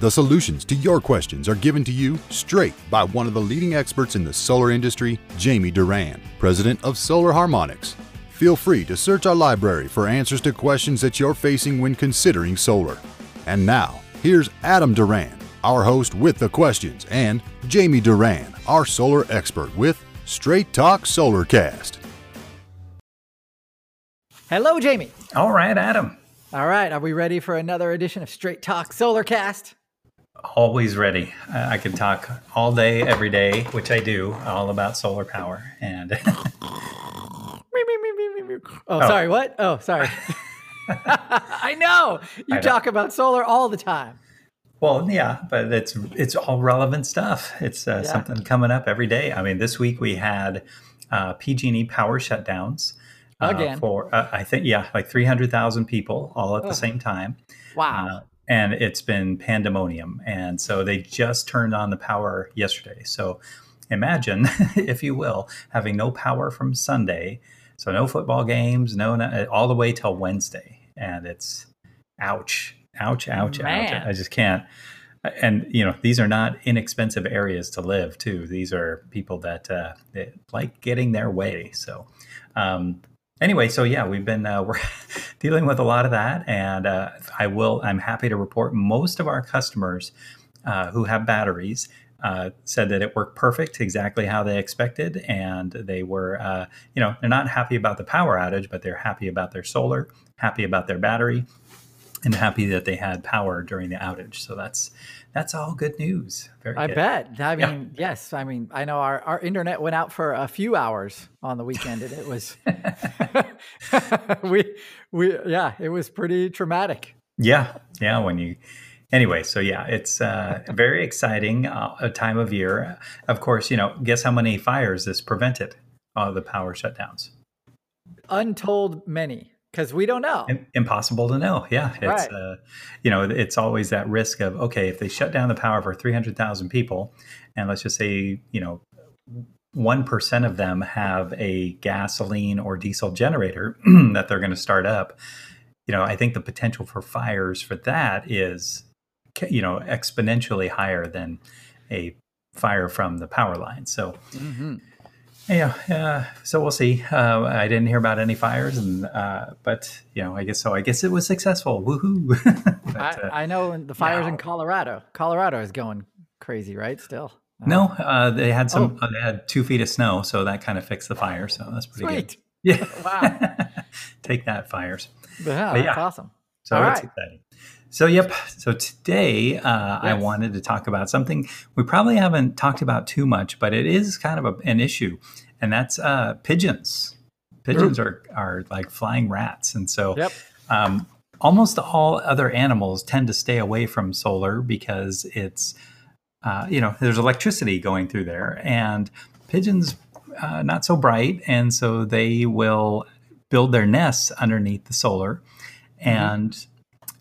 The solutions to your questions are given to you straight by one of the leading experts in the solar industry, Jamie Durand, president of Solar Harmonics. Feel free to search our library for answers to questions that you're facing when considering solar. And now, here's Adam Durand, our host with the questions, and Jamie Durand, our solar expert with Straight Talk Solarcast. Hello, Jamie. All right, Adam. All right, are we ready for another edition of Straight Talk Solarcast? Always ready. I can talk all day, every day, which I do, all about solar power. And oh, oh, sorry, what? Oh, sorry. I know you I talk about solar all the time. Well, yeah, but it's it's all relevant stuff. It's uh, yeah. something coming up every day. I mean, this week we had uh, PG&E power shutdowns uh, again for uh, I think yeah, like three hundred thousand people all at the same time. Wow uh, and it's been pandemonium. And so they just turned on the power yesterday. So imagine, if you will, having no power from Sunday. So no football games, no, no all the way till Wednesday. And it's ouch, ouch, ouch, Man. ouch. I just can't. And you know these are not inexpensive areas to live too. These are people that, uh, like getting their way. So um, anyway, so yeah, we've been uh, we're dealing with a lot of that, and uh, I will. I'm happy to report most of our customers uh, who have batteries uh, said that it worked perfect, exactly how they expected, and they were, uh, you know, they're not happy about the power outage, but they're happy about their solar, happy about their battery, and happy that they had power during the outage. So that's that's all good news. Very I good. bet. I mean, yeah. yes. I mean, I know our, our internet went out for a few hours on the weekend, and it was we we yeah, it was pretty traumatic. Yeah, yeah. When you anyway, so yeah, it's uh, very exciting uh, a time of year. Of course, you know, guess how many fires this prevented? All the power shutdowns. Untold many because we don't know. Impossible to know. Yeah, it's right. uh, you know it's always that risk of okay if they shut down the power for three hundred thousand people, and let's just say you know one percent of them have a gasoline or diesel generator that they're going to start up. You know, I think the potential for fires for that is you know exponentially higher than a fire from the power line. So. Mm-hmm yeah, uh, so we'll see. Uh, I didn't hear about any fires, and uh, but you know, I guess so. I guess it was successful. Woohoo! but, I, uh, I, know the fires in Colorado. Colorado is going crazy, right? Still. No, uh, they had some. Oh. Uh, they had two feet of snow, so that kind of fixed the fire. So that's pretty Sweet. good. Yeah. wow. Take that, fires. Yeah, yeah, that's awesome. So All it's right. exciting. So, yep. So today uh, yes. I wanted to talk about something we probably haven't talked about too much, but it is kind of a, an issue, and that's uh, pigeons. Pigeons are, are like flying rats. And so yep. um, almost all other animals tend to stay away from solar because it's, uh, you know, there's electricity going through there, and pigeons uh, not so bright. And so they will build their nests underneath the solar. Mm-hmm.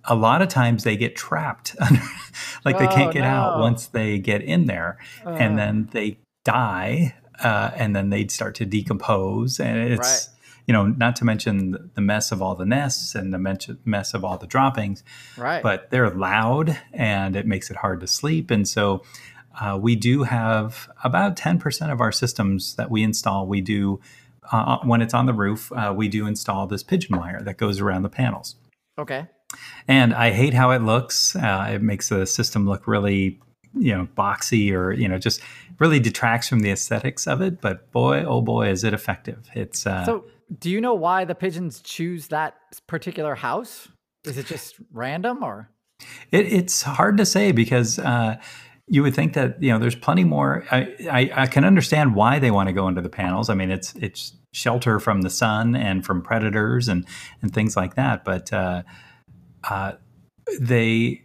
A lot of times they get trapped like they can't oh, get no. out once they get in there uh. and then they die uh, and then they'd start to decompose and it's right. you know not to mention the mess of all the nests and the mess of all the droppings right but they're loud and it makes it hard to sleep and so uh, we do have about 10% of our systems that we install we do uh, when it's on the roof uh, we do install this pigeon wire that goes around the panels okay and I hate how it looks. Uh, it makes the system look really, you know, boxy or you know, just really detracts from the aesthetics of it. But boy, oh boy, is it effective! It's uh, so. Do you know why the pigeons choose that particular house? Is it just random or? It, it's hard to say because uh, you would think that you know there's plenty more. I, I, I can understand why they want to go into the panels. I mean, it's it's shelter from the sun and from predators and and things like that. But uh, uh, they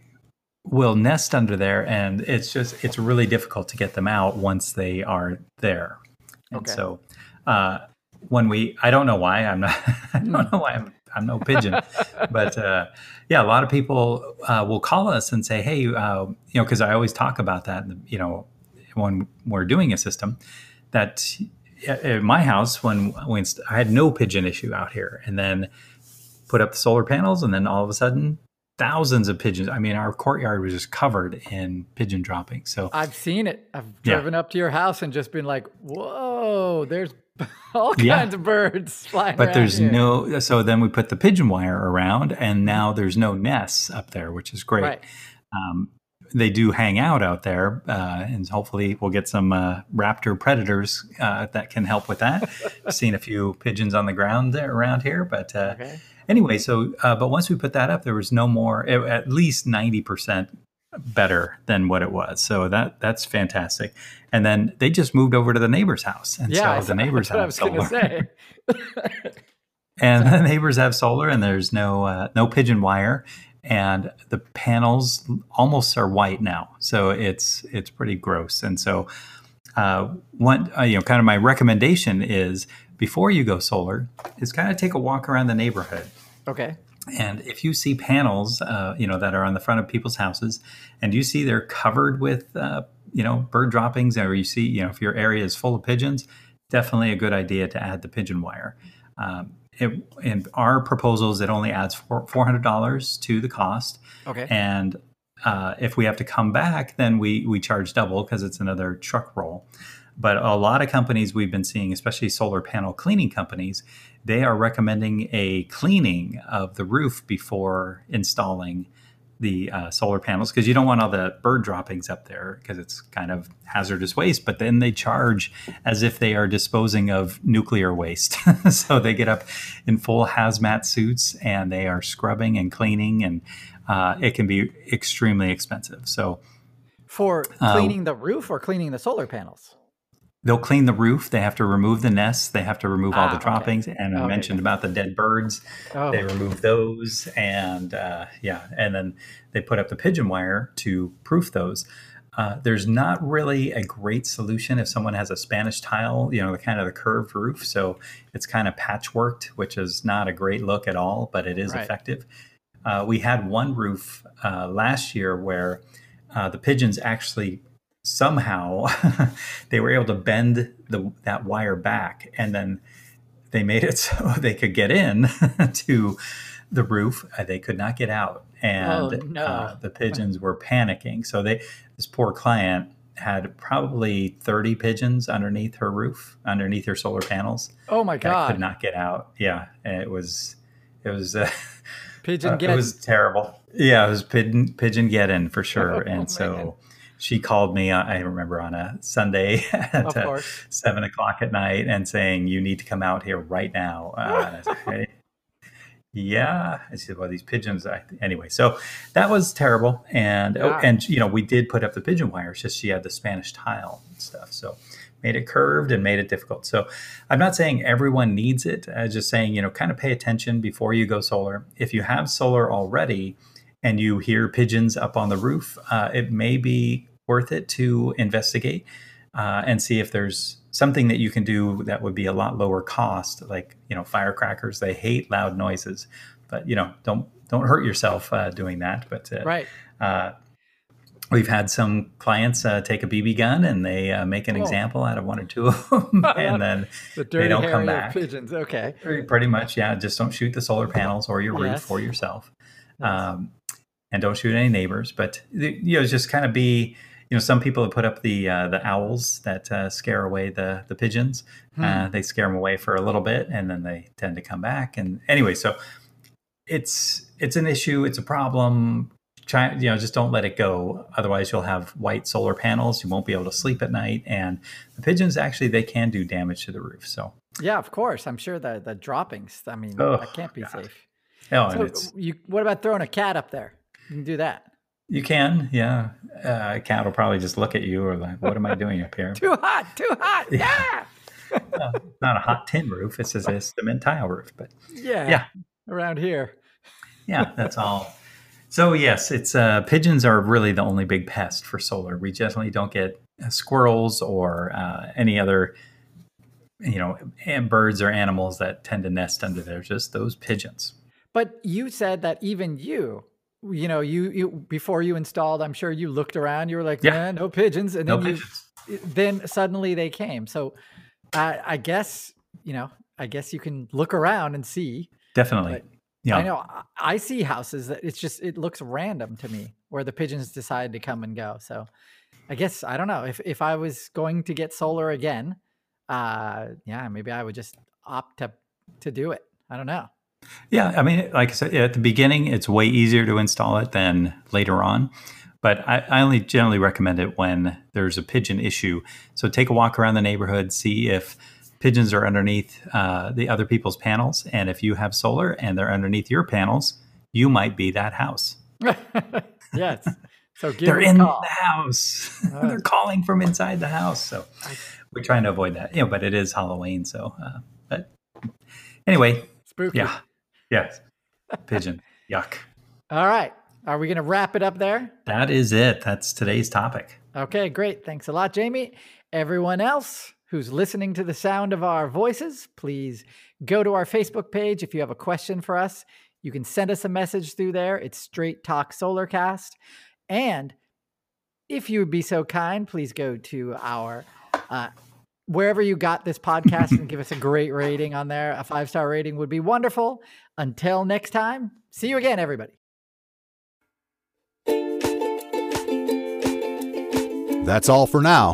will nest under there, and it's just it's really difficult to get them out once they are there. And okay. so, uh, when we, I don't know why I'm not, I don't know why I'm, I'm no pigeon, but uh, yeah, a lot of people uh, will call us and say, hey, uh, you know, because I always talk about that, you know, when we're doing a system that at my house when when I had no pigeon issue out here, and then put up the solar panels, and then all of a sudden thousands of pigeons. I mean, our courtyard was just covered in pigeon droppings. So I've seen it. I've driven yeah. up to your house and just been like, "Whoa, there's all kinds yeah. of birds flying." But there's here. no. So then we put the pigeon wire around, and now there's no nests up there, which is great. Right. Um, they do hang out out there, uh, and hopefully we'll get some uh, raptor predators uh, that can help with that. I've seen a few pigeons on the ground around here, but uh, okay. Anyway, so uh, but once we put that up, there was no more, at least ninety percent better than what it was. So that that's fantastic. And then they just moved over to the neighbor's house, and yeah, so the neighbors have solar. and the neighbors have solar, and there's no uh, no pigeon wire, and the panels almost are white now. So it's it's pretty gross. And so uh, one uh, you know kind of my recommendation is before you go solar is kind of take a walk around the neighborhood. Okay. And if you see panels, uh, you know that are on the front of people's houses, and you see they're covered with uh, you know bird droppings, or you see you know if your area is full of pigeons, definitely a good idea to add the pigeon wire. Um, it, in our proposals, it only adds four hundred dollars to the cost. Okay. And uh, if we have to come back, then we we charge double because it's another truck roll. But a lot of companies we've been seeing, especially solar panel cleaning companies, they are recommending a cleaning of the roof before installing the uh, solar panels because you don't want all the bird droppings up there because it's kind of hazardous waste. But then they charge as if they are disposing of nuclear waste. so they get up in full hazmat suits and they are scrubbing and cleaning, and uh, it can be extremely expensive. So for uh, cleaning the roof or cleaning the solar panels? they'll clean the roof. They have to remove the nests. They have to remove ah, all the droppings. Okay. And I okay. mentioned about the dead birds. Oh. They remove those, and uh, yeah, and then they put up the pigeon wire to proof those. Uh, there's not really a great solution if someone has a Spanish tile, you know, the kind of the curved roof. So it's kind of patchworked, which is not a great look at all, but it is right. effective. Uh, we had one roof uh, last year where uh, the pigeons actually somehow they were able to bend the, that wire back and then they made it so they could get in to the roof. Uh, they could not get out and oh, no. uh, the pigeons were panicking. So they this poor client had probably 30 pigeons underneath her roof underneath her solar panels oh my god could not get out. Yeah and it was it was uh, pigeon get it was terrible yeah it was pigeon pigeon get in for sure oh, and so man she called me, uh, I remember on a Sunday at uh, seven o'clock at night and saying, You need to come out here right now. Uh, I hey, yeah. I said, Well, these pigeons, I, anyway. So that was terrible. And, oh, yeah. oh, and, you know, we did put up the pigeon wire. It's just she had the Spanish tile and stuff. So made it curved and made it difficult. So I'm not saying everyone needs it. I'm just saying, you know, kind of pay attention before you go solar. If you have solar already, and you hear pigeons up on the roof, uh, it may be worth it to investigate uh, and see if there's something that you can do that would be a lot lower cost, like you know firecrackers. They hate loud noises, but you know don't don't hurt yourself uh, doing that. But uh, right. We've had some clients uh, take a BB gun and they uh, make an example out of one or two of them, and then the they don't come back. Pigeons, okay. Pretty much, yeah. Just don't shoot the solar panels or your roof yes. or yourself, um, and don't shoot any neighbors. But you know, just kind of be you know, some people have put up the uh, the owls that uh, scare away the the pigeons. Hmm. Uh, they scare them away for a little bit, and then they tend to come back. And anyway, so it's it's an issue. It's a problem. Try, you know, just don't let it go. Otherwise, you'll have white solar panels. You won't be able to sleep at night, and the pigeons actually they can do damage to the roof. So yeah, of course, I'm sure the the droppings. I mean, oh, that can't be God. safe. Oh, so you, what about throwing a cat up there? You can do that. You can, yeah. Uh, a cat will probably just look at you or like, "What am I doing up here?" too hot, too hot. Yeah. uh, not a hot tin roof. It's just a cement tile roof, but yeah, yeah. Around here. yeah, that's all. So yes, it's uh, pigeons are really the only big pest for solar. We definitely don't get uh, squirrels or uh, any other you know, birds or animals that tend to nest under there, just those pigeons. But you said that even you, you know, you, you before you installed, I'm sure you looked around, you were like, yeah, no pigeons. And no then pigeons. you, then suddenly they came. So I, I guess, you know, I guess you can look around and see. Definitely. Yeah. I know. I see houses that it's just, it looks random to me where the pigeons decide to come and go. So I guess, I don't know if, if I was going to get solar again, uh, yeah, maybe I would just opt to, to do it. I don't know. Yeah, I mean, like I said, at the beginning, it's way easier to install it than later on. But I, I, only generally recommend it when there's a pigeon issue. So take a walk around the neighborhood, see if pigeons are underneath uh, the other people's panels. And if you have solar and they're underneath your panels, you might be that house. yes. So they're in call. the house. Uh, they're calling from inside the house. So we're trying to avoid that. You know, but it is Halloween. So, uh, but anyway, spooky. Yeah. Yes. Pigeon. Yuck. All right. Are we going to wrap it up there? That is it. That's today's topic. Okay, great. Thanks a lot, Jamie. Everyone else who's listening to the sound of our voices, please go to our Facebook page. If you have a question for us, you can send us a message through there. It's Straight Talk Solarcast. And if you would be so kind, please go to our uh, wherever you got this podcast and give us a great rating on there. A five star rating would be wonderful. Until next time, see you again, everybody. That's all for now.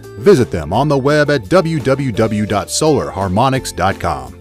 Visit them on the web at www.solarharmonics.com.